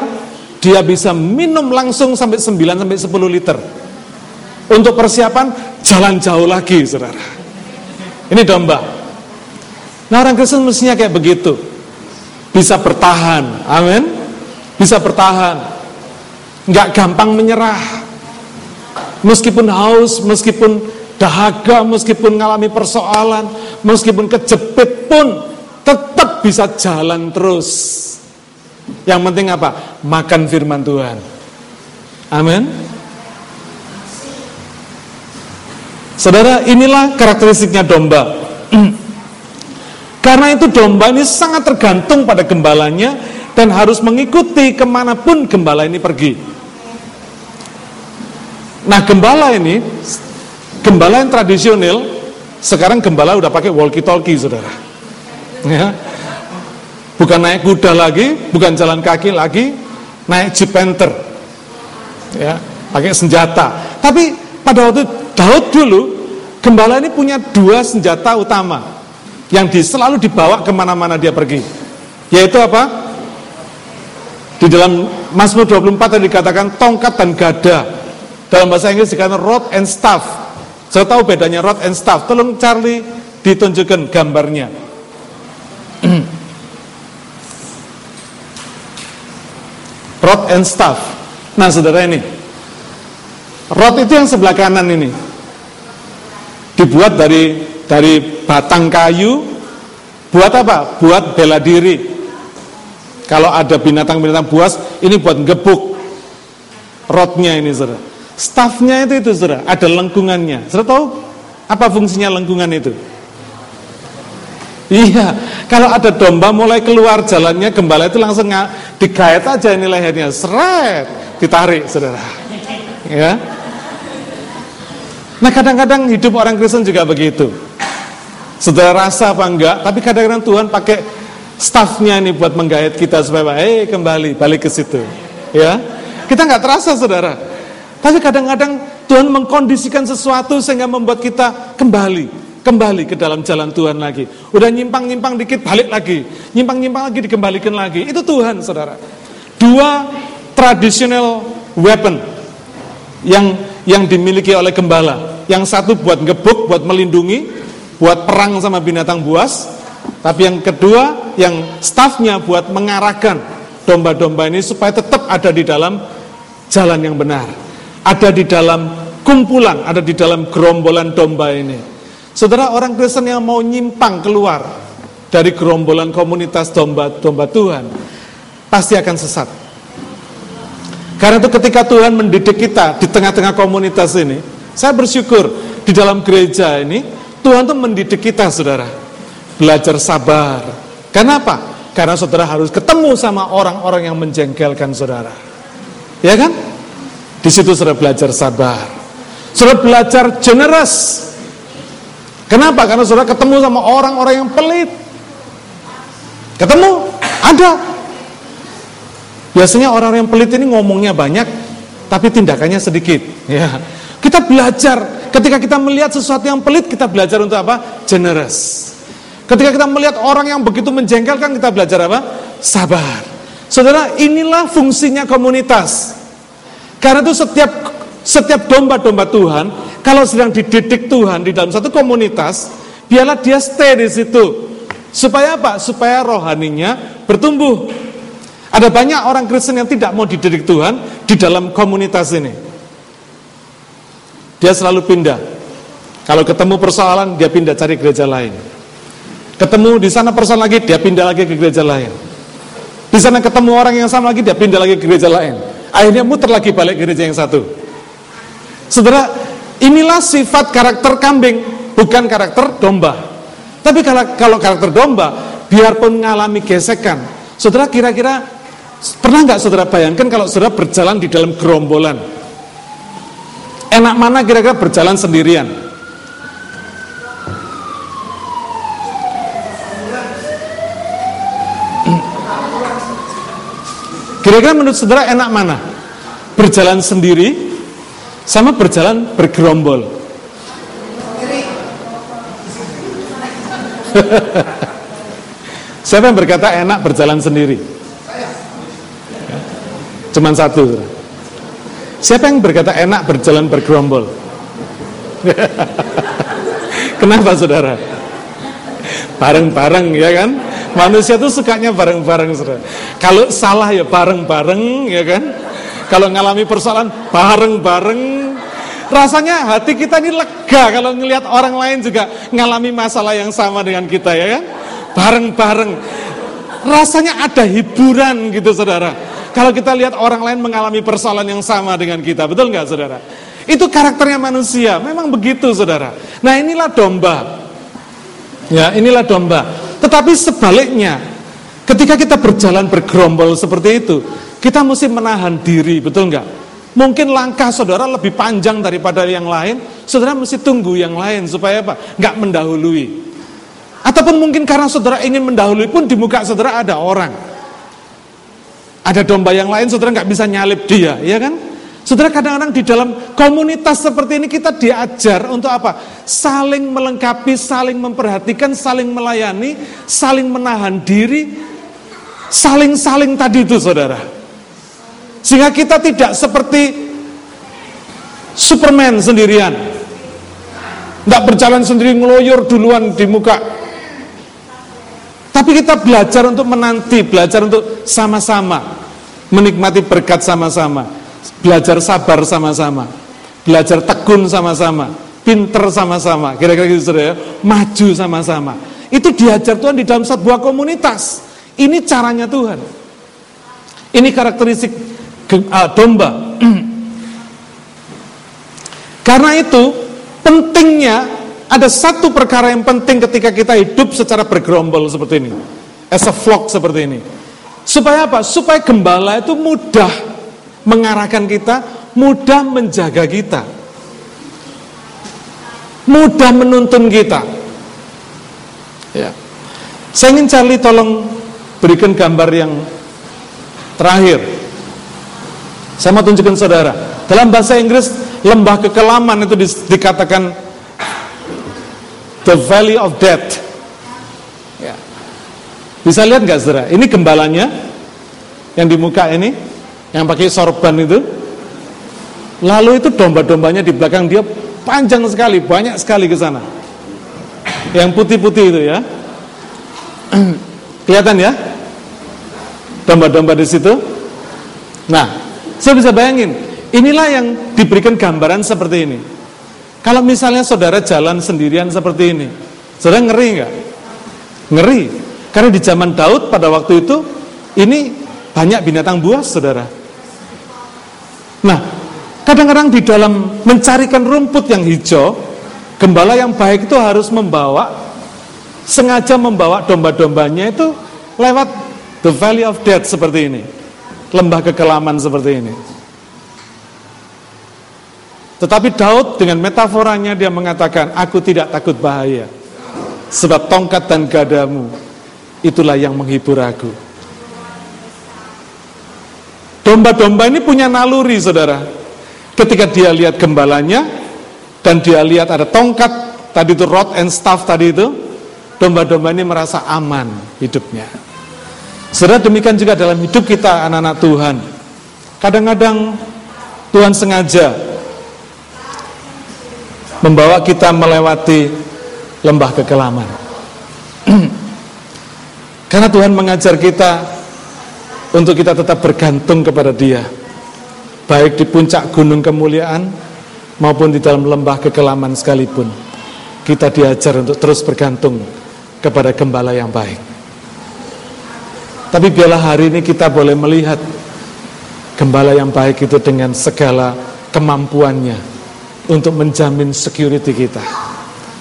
dia bisa minum langsung sampai 9 sampai 10 liter. Untuk persiapan jalan jauh lagi, Saudara. Ini domba. Nah, orang Kristen mestinya kayak begitu. Bisa bertahan. Amin. Bisa bertahan. Nggak gampang menyerah. Meskipun haus, meskipun dahaga, meskipun mengalami persoalan, meskipun kejepit pun tetap bisa jalan terus. Yang penting apa? Makan firman Tuhan. Amin. Saudara, inilah karakteristiknya domba. Karena itu domba ini sangat tergantung pada gembalanya dan harus mengikuti ke mana pun gembala ini pergi. Nah gembala ini, gembala yang tradisional, sekarang gembala udah pakai walkie-talkie saudara. Ya. Bukan naik kuda lagi, bukan jalan kaki lagi, naik jeep panther. Ya, pakai senjata. Tapi pada waktu Daud dulu, gembala ini punya dua senjata utama yang selalu dibawa ke mana-mana dia pergi. Yaitu apa? Di dalam Mazmur 24 yang dikatakan tongkat dan gada. Dalam bahasa Inggris dikatakan rod and staff. Saya tahu bedanya rod and staff. Tolong Charlie ditunjukkan gambarnya. rod and staff. Nah, saudara ini. Rod itu yang sebelah kanan ini dibuat dari dari batang kayu buat apa? Buat bela diri. Kalau ada binatang-binatang buas, ini buat gebuk rodnya ini, saudara. Staffnya itu itu, saudara, ada lengkungannya. Saudara tahu apa fungsinya lengkungan itu? Iya, kalau ada domba mulai keluar jalannya, gembala itu langsung digait aja ini lehernya, seret, ditarik, saudara. Ya, Nah kadang-kadang hidup orang Kristen juga begitu. Saudara rasa apa enggak, tapi kadang-kadang Tuhan pakai staffnya ini buat menggait kita supaya eh kembali balik ke situ. Ya, kita nggak terasa saudara. Tapi kadang-kadang Tuhan mengkondisikan sesuatu sehingga membuat kita kembali, kembali ke dalam jalan Tuhan lagi. Udah nyimpang-nyimpang dikit balik lagi, nyimpang-nyimpang lagi dikembalikan lagi. Itu Tuhan saudara. Dua traditional weapon yang yang dimiliki oleh gembala. Yang satu buat ngebuk, buat melindungi, buat perang sama binatang buas. Tapi yang kedua, yang stafnya buat mengarahkan domba-domba ini supaya tetap ada di dalam jalan yang benar. Ada di dalam kumpulan, ada di dalam gerombolan domba ini. Saudara orang Kristen yang mau nyimpang keluar dari gerombolan komunitas domba-domba Tuhan, pasti akan sesat. Karena itu ketika Tuhan mendidik kita di tengah-tengah komunitas ini, saya bersyukur di dalam gereja ini Tuhan tuh mendidik kita, saudara, belajar sabar. Kenapa? Karena saudara harus ketemu sama orang-orang yang menjengkelkan saudara. Ya kan? Di situ saudara belajar sabar. Saudara belajar generous. Kenapa? Karena saudara ketemu sama orang-orang yang pelit. Ketemu? Ada. Biasanya orang-orang yang pelit ini ngomongnya banyak, tapi tindakannya sedikit. Ya. Kita belajar, ketika kita melihat sesuatu yang pelit, kita belajar untuk apa? Generous. Ketika kita melihat orang yang begitu menjengkelkan, kita belajar apa? Sabar. Saudara, inilah fungsinya komunitas. Karena itu setiap setiap domba-domba Tuhan, kalau sedang dididik Tuhan di dalam satu komunitas, biarlah dia stay di situ. Supaya apa? Supaya rohaninya bertumbuh. Ada banyak orang Kristen yang tidak mau dididik Tuhan di dalam komunitas ini. Dia selalu pindah. Kalau ketemu persoalan, dia pindah cari gereja lain. Ketemu di sana persoalan lagi, dia pindah lagi ke gereja lain. Di sana ketemu orang yang sama lagi, dia pindah lagi ke gereja lain. Akhirnya muter lagi balik gereja yang satu. Saudara, inilah sifat karakter kambing, bukan karakter domba. Tapi kalau, kalau karakter domba, biarpun mengalami gesekan, saudara kira-kira Pernah nggak saudara bayangkan kalau saudara berjalan di dalam gerombolan? Enak mana kira-kira berjalan sendirian? Kira-kira menurut saudara enak mana? Berjalan sendiri sama berjalan bergerombol. Siapa yang berkata enak berjalan sendiri? Cuman satu. Siapa yang berkata enak berjalan bergerombol? Kenapa saudara? Bareng-bareng ya kan? Manusia tuh sukanya bareng-bareng saudara. Kalau salah ya bareng-bareng ya kan? Kalau ngalami persoalan bareng-bareng rasanya hati kita ini lega kalau ngelihat orang lain juga ngalami masalah yang sama dengan kita ya kan? bareng-bareng. Rasanya ada hiburan gitu saudara. Kalau kita lihat orang lain mengalami persoalan yang sama dengan kita, betul nggak saudara? Itu karakternya manusia, memang begitu saudara. Nah inilah domba. Ya inilah domba. Tetapi sebaliknya, ketika kita berjalan bergerombol seperti itu, kita mesti menahan diri, betul nggak? Mungkin langkah saudara lebih panjang daripada yang lain, saudara mesti tunggu yang lain supaya apa? Nggak mendahului. Ataupun mungkin karena saudara ingin mendahului pun di muka saudara ada orang. Ada domba yang lain saudara nggak bisa nyalip dia, ya kan? Saudara kadang-kadang di dalam komunitas seperti ini kita diajar untuk apa? Saling melengkapi, saling memperhatikan, saling melayani, saling menahan diri, saling-saling tadi itu saudara. Sehingga kita tidak seperti Superman sendirian. Tidak berjalan sendiri ngeloyor duluan di muka tapi kita belajar untuk menanti, belajar untuk sama-sama menikmati berkat sama-sama, belajar sabar sama-sama, belajar tekun sama-sama, pinter sama-sama, kira-kira gitu ya, maju sama-sama. Itu diajar Tuhan di dalam sebuah komunitas. Ini caranya Tuhan. Ini karakteristik domba. Karena itu pentingnya ada satu perkara yang penting ketika kita hidup secara bergerombol seperti ini. As a flock seperti ini. Supaya apa? Supaya gembala itu mudah mengarahkan kita, mudah menjaga kita. Mudah menuntun kita. Ya. Saya ingin Charlie tolong berikan gambar yang terakhir. Saya mau tunjukkan saudara. Dalam bahasa Inggris, lembah kekelaman itu dikatakan the valley of death. Ya. Bisa lihat nggak saudara? Ini gembalanya yang di muka ini, yang pakai sorban itu. Lalu itu domba-dombanya di belakang dia panjang sekali, banyak sekali ke sana. Yang putih-putih itu ya. Kelihatan ya? Domba-domba di situ. Nah, saya bisa bayangin, inilah yang diberikan gambaran seperti ini. Kalau misalnya saudara jalan sendirian seperti ini, saudara ngeri nggak? Ngeri. Karena di zaman Daud pada waktu itu, ini banyak binatang buas, saudara. Nah, kadang-kadang di dalam mencarikan rumput yang hijau, gembala yang baik itu harus membawa, sengaja membawa domba-dombanya itu lewat the valley of death seperti ini. Lembah kekelaman seperti ini. Tetapi Daud dengan metaforanya dia mengatakan, aku tidak takut bahaya. Sebab tongkat dan gadamu, itulah yang menghibur aku. Domba-domba ini punya naluri saudara. Ketika dia lihat gembalanya, dan dia lihat ada tongkat, tadi itu rod and staff tadi itu, domba-domba ini merasa aman hidupnya. Saudara demikian juga dalam hidup kita anak-anak Tuhan. Kadang-kadang Tuhan sengaja membawa kita melewati lembah kekelaman. Karena Tuhan mengajar kita untuk kita tetap bergantung kepada Dia, baik di puncak gunung kemuliaan maupun di dalam lembah kekelaman sekalipun. Kita diajar untuk terus bergantung kepada gembala yang baik. Tapi biarlah hari ini kita boleh melihat gembala yang baik itu dengan segala kemampuannya, untuk menjamin security kita,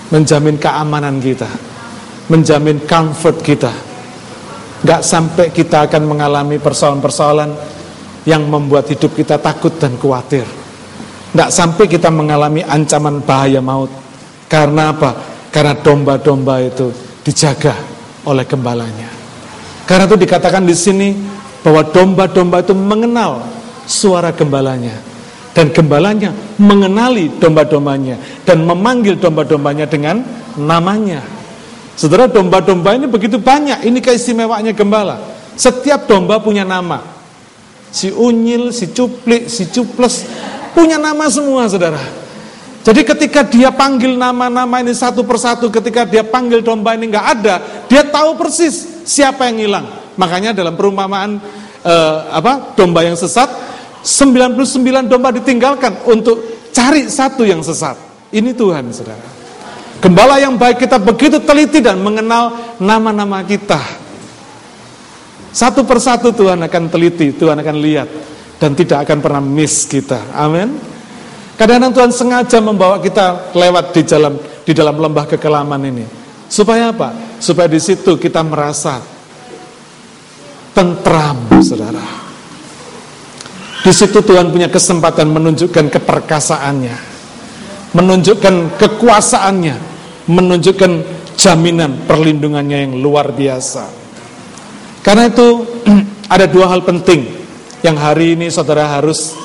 menjamin keamanan kita, menjamin comfort kita. Gak sampai kita akan mengalami persoalan-persoalan yang membuat hidup kita takut dan khawatir. Gak sampai kita mengalami ancaman bahaya maut. Karena apa? Karena domba-domba itu dijaga oleh gembalanya. Karena itu dikatakan di sini bahwa domba-domba itu mengenal suara gembalanya Dan gembalanya mengenali domba-dombanya dan memanggil domba-dombanya dengan namanya. Saudara, domba-domba ini begitu banyak. Ini keistimewaannya gembala. Setiap domba punya nama. Si unyil, si cuplik, si cuples punya nama semua, saudara. Jadi ketika dia panggil nama-nama ini satu persatu, ketika dia panggil domba ini nggak ada, dia tahu persis siapa yang hilang. Makanya dalam perumpamaan eh, apa domba yang sesat, 99 domba ditinggalkan untuk cari satu yang sesat. Ini Tuhan, saudara. Gembala yang baik kita begitu teliti dan mengenal nama-nama kita. Satu persatu Tuhan akan teliti, Tuhan akan lihat dan tidak akan pernah miss kita. Amin. Kadang-kadang Tuhan sengaja membawa kita lewat di dalam di dalam lembah kekelaman ini. Supaya apa? Supaya di situ kita merasa tentram, Saudara. Di situ Tuhan punya kesempatan menunjukkan keperkasaannya, menunjukkan kekuasaannya, menunjukkan jaminan perlindungannya yang luar biasa. Karena itu ada dua hal penting yang hari ini saudara harus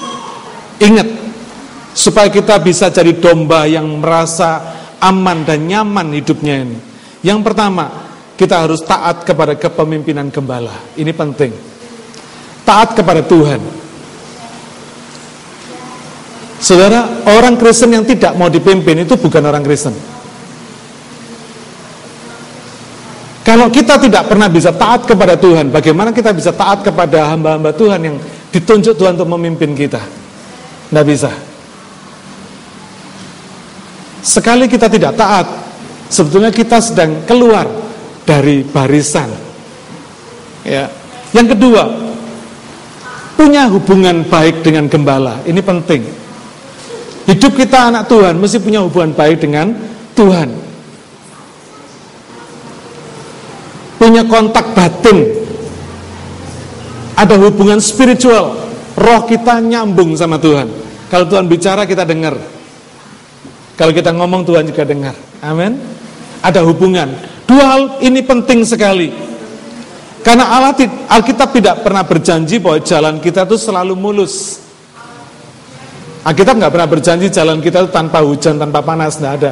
ingat supaya kita bisa jadi domba yang merasa aman dan nyaman hidupnya ini. Yang pertama, kita harus taat kepada kepemimpinan gembala. Ini penting. Taat kepada Tuhan. Saudara, orang Kristen yang tidak mau dipimpin itu bukan orang Kristen. Kalau kita tidak pernah bisa taat kepada Tuhan, bagaimana kita bisa taat kepada hamba-hamba Tuhan yang ditunjuk Tuhan untuk memimpin kita? Tidak bisa. Sekali kita tidak taat, sebetulnya kita sedang keluar dari barisan. Ya. Yang kedua, punya hubungan baik dengan gembala. Ini penting. Hidup kita anak Tuhan mesti punya hubungan baik dengan Tuhan. Punya kontak batin. Ada hubungan spiritual. Roh kita nyambung sama Tuhan. Kalau Tuhan bicara kita dengar. Kalau kita ngomong Tuhan juga dengar. Amin. Ada hubungan. Dua hal ini penting sekali. Karena Allah Alkitab tidak pernah berjanji bahwa jalan kita itu selalu mulus. Alkitab nggak pernah berjanji jalan kita itu tanpa hujan, tanpa panas, nggak ada.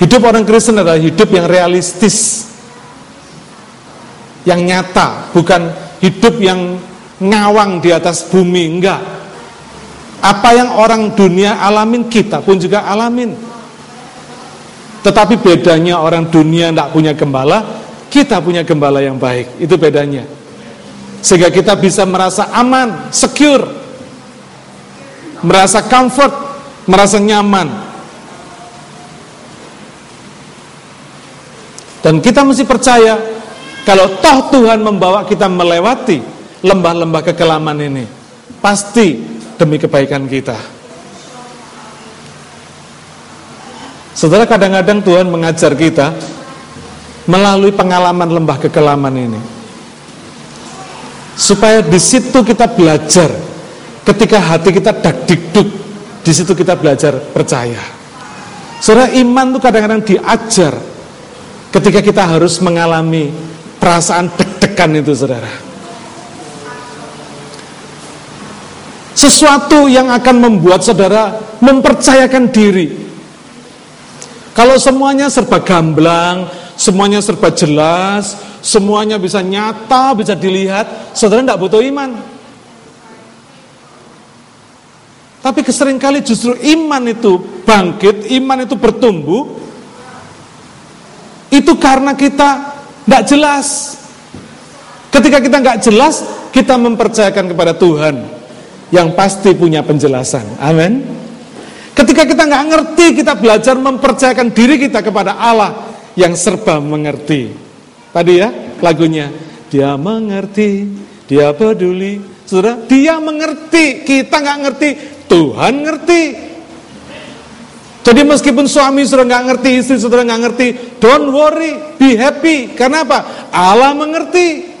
Hidup orang Kristen adalah hidup yang realistis, yang nyata, bukan hidup yang ngawang di atas bumi, enggak. Apa yang orang dunia alamin, kita pun juga alamin. Tetapi bedanya orang dunia tidak punya gembala, kita punya gembala yang baik. Itu bedanya. Sehingga kita bisa merasa aman, secure, merasa comfort, merasa nyaman. Dan kita mesti percaya kalau toh Tuhan membawa kita melewati lembah-lembah kekelaman ini, pasti demi kebaikan kita. Saudara kadang-kadang Tuhan mengajar kita melalui pengalaman lembah kekelaman ini supaya di situ kita belajar. Ketika hati kita dak dikduk di situ kita belajar percaya. Saudara iman itu kadang-kadang diajar ketika kita harus mengalami perasaan deg-degan itu saudara. Sesuatu yang akan membuat saudara mempercayakan diri. Kalau semuanya serba gamblang semuanya serba jelas semuanya bisa nyata, bisa dilihat, saudara tidak butuh iman. Tapi keseringkali justru iman itu bangkit, iman itu bertumbuh, itu karena kita tidak jelas. Ketika kita nggak jelas, kita mempercayakan kepada Tuhan yang pasti punya penjelasan. Amin. Ketika kita nggak ngerti, kita belajar mempercayakan diri kita kepada Allah yang serba mengerti. Tadi ya lagunya. Dia mengerti, dia peduli. Saudara, dia mengerti, kita nggak ngerti, Tuhan ngerti. Jadi meskipun suami sudah nggak ngerti, istri sudah nggak ngerti, don't worry, be happy. Karena apa? Allah mengerti.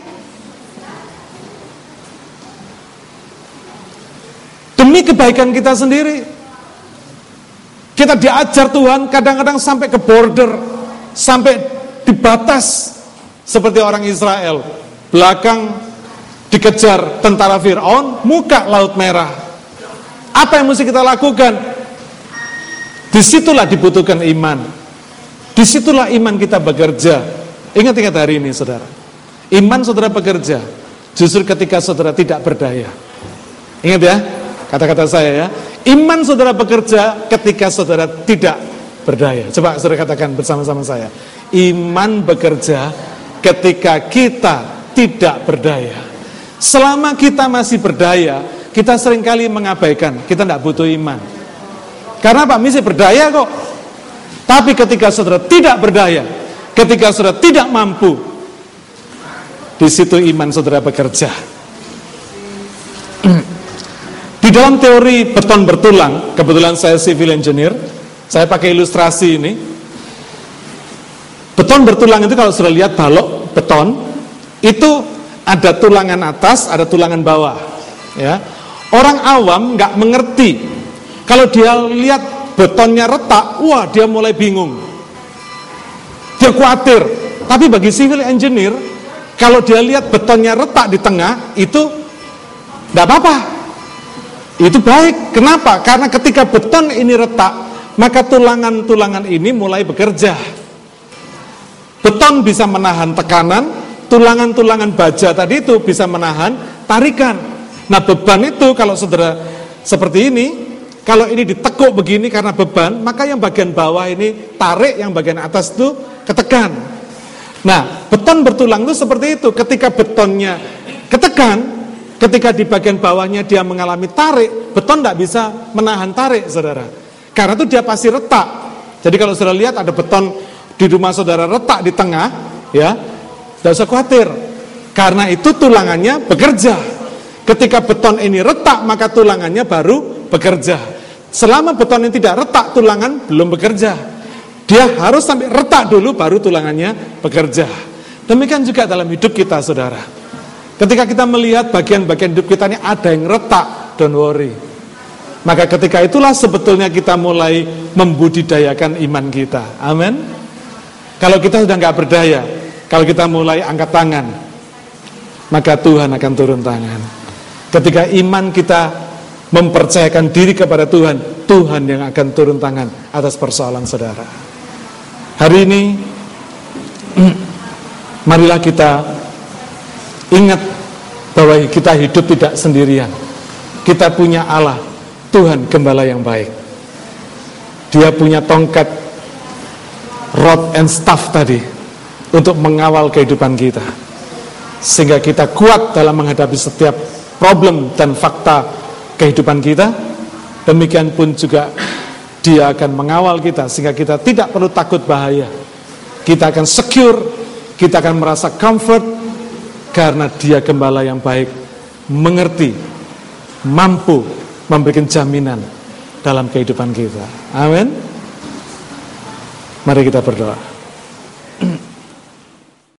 Demi kebaikan kita sendiri. Kita diajar Tuhan kadang-kadang sampai ke border, sampai di batas seperti orang Israel. Belakang dikejar tentara Fir'aun, muka laut merah. Apa yang mesti kita lakukan? Di situlah dibutuhkan iman. Di situlah iman kita bekerja. Ingat-ingat hari ini saudara. Iman saudara bekerja. Justru ketika saudara tidak berdaya. Ingat ya, kata-kata saya ya. Iman saudara bekerja ketika saudara tidak berdaya. Coba saudara katakan bersama-sama saya. Iman bekerja ketika kita tidak berdaya. Selama kita masih berdaya, kita sering kali mengabaikan, kita tidak butuh iman. Karena Pak Misi berdaya kok. Tapi ketika saudara tidak berdaya, ketika saudara tidak mampu, di situ iman saudara bekerja. Di dalam teori beton bertulang, kebetulan saya civil engineer, saya pakai ilustrasi ini. Beton bertulang itu kalau sudah lihat balok beton, itu ada tulangan atas, ada tulangan bawah. Ya, orang awam nggak mengerti. Kalau dia lihat betonnya retak, wah dia mulai bingung. Dia khawatir. Tapi bagi civil engineer, kalau dia lihat betonnya retak di tengah, itu tidak apa-apa. Itu baik. Kenapa? Karena ketika beton ini retak, maka tulangan-tulangan ini mulai bekerja. Beton bisa menahan tekanan, tulangan-tulangan baja tadi itu bisa menahan tarikan. Nah beban itu kalau saudara seperti ini, kalau ini ditekuk begini karena beban, maka yang bagian bawah ini tarik, yang bagian atas itu ketekan. Nah beton bertulang itu seperti itu, ketika betonnya ketekan, ketika di bagian bawahnya dia mengalami tarik, beton tidak bisa menahan tarik saudara. Karena itu dia pasti retak. Jadi kalau saudara lihat ada beton di rumah saudara retak di tengah, ya tidak usah khawatir. Karena itu tulangannya bekerja. Ketika beton ini retak, maka tulangannya baru bekerja. Selama beton ini tidak retak, tulangan belum bekerja. Dia harus sampai retak dulu, baru tulangannya bekerja. Demikian juga dalam hidup kita, saudara. Ketika kita melihat bagian-bagian hidup kita ini ada yang retak, don't worry. Maka ketika itulah sebetulnya kita mulai membudidayakan iman kita. Amin. Kalau kita sudah nggak berdaya, kalau kita mulai angkat tangan, maka Tuhan akan turun tangan. Ketika iman kita mempercayakan diri kepada Tuhan, Tuhan yang akan turun tangan atas persoalan saudara. Hari ini, marilah kita ingat bahwa kita hidup tidak sendirian. Kita punya Allah, Tuhan gembala yang baik. Dia punya tongkat rod and staff tadi untuk mengawal kehidupan kita. Sehingga kita kuat dalam menghadapi setiap problem dan fakta kehidupan kita. Demikian pun juga dia akan mengawal kita sehingga kita tidak perlu takut bahaya. Kita akan secure, kita akan merasa comfort karena dia gembala yang baik, mengerti, mampu memberikan jaminan dalam kehidupan kita. Amin. Mari kita berdoa.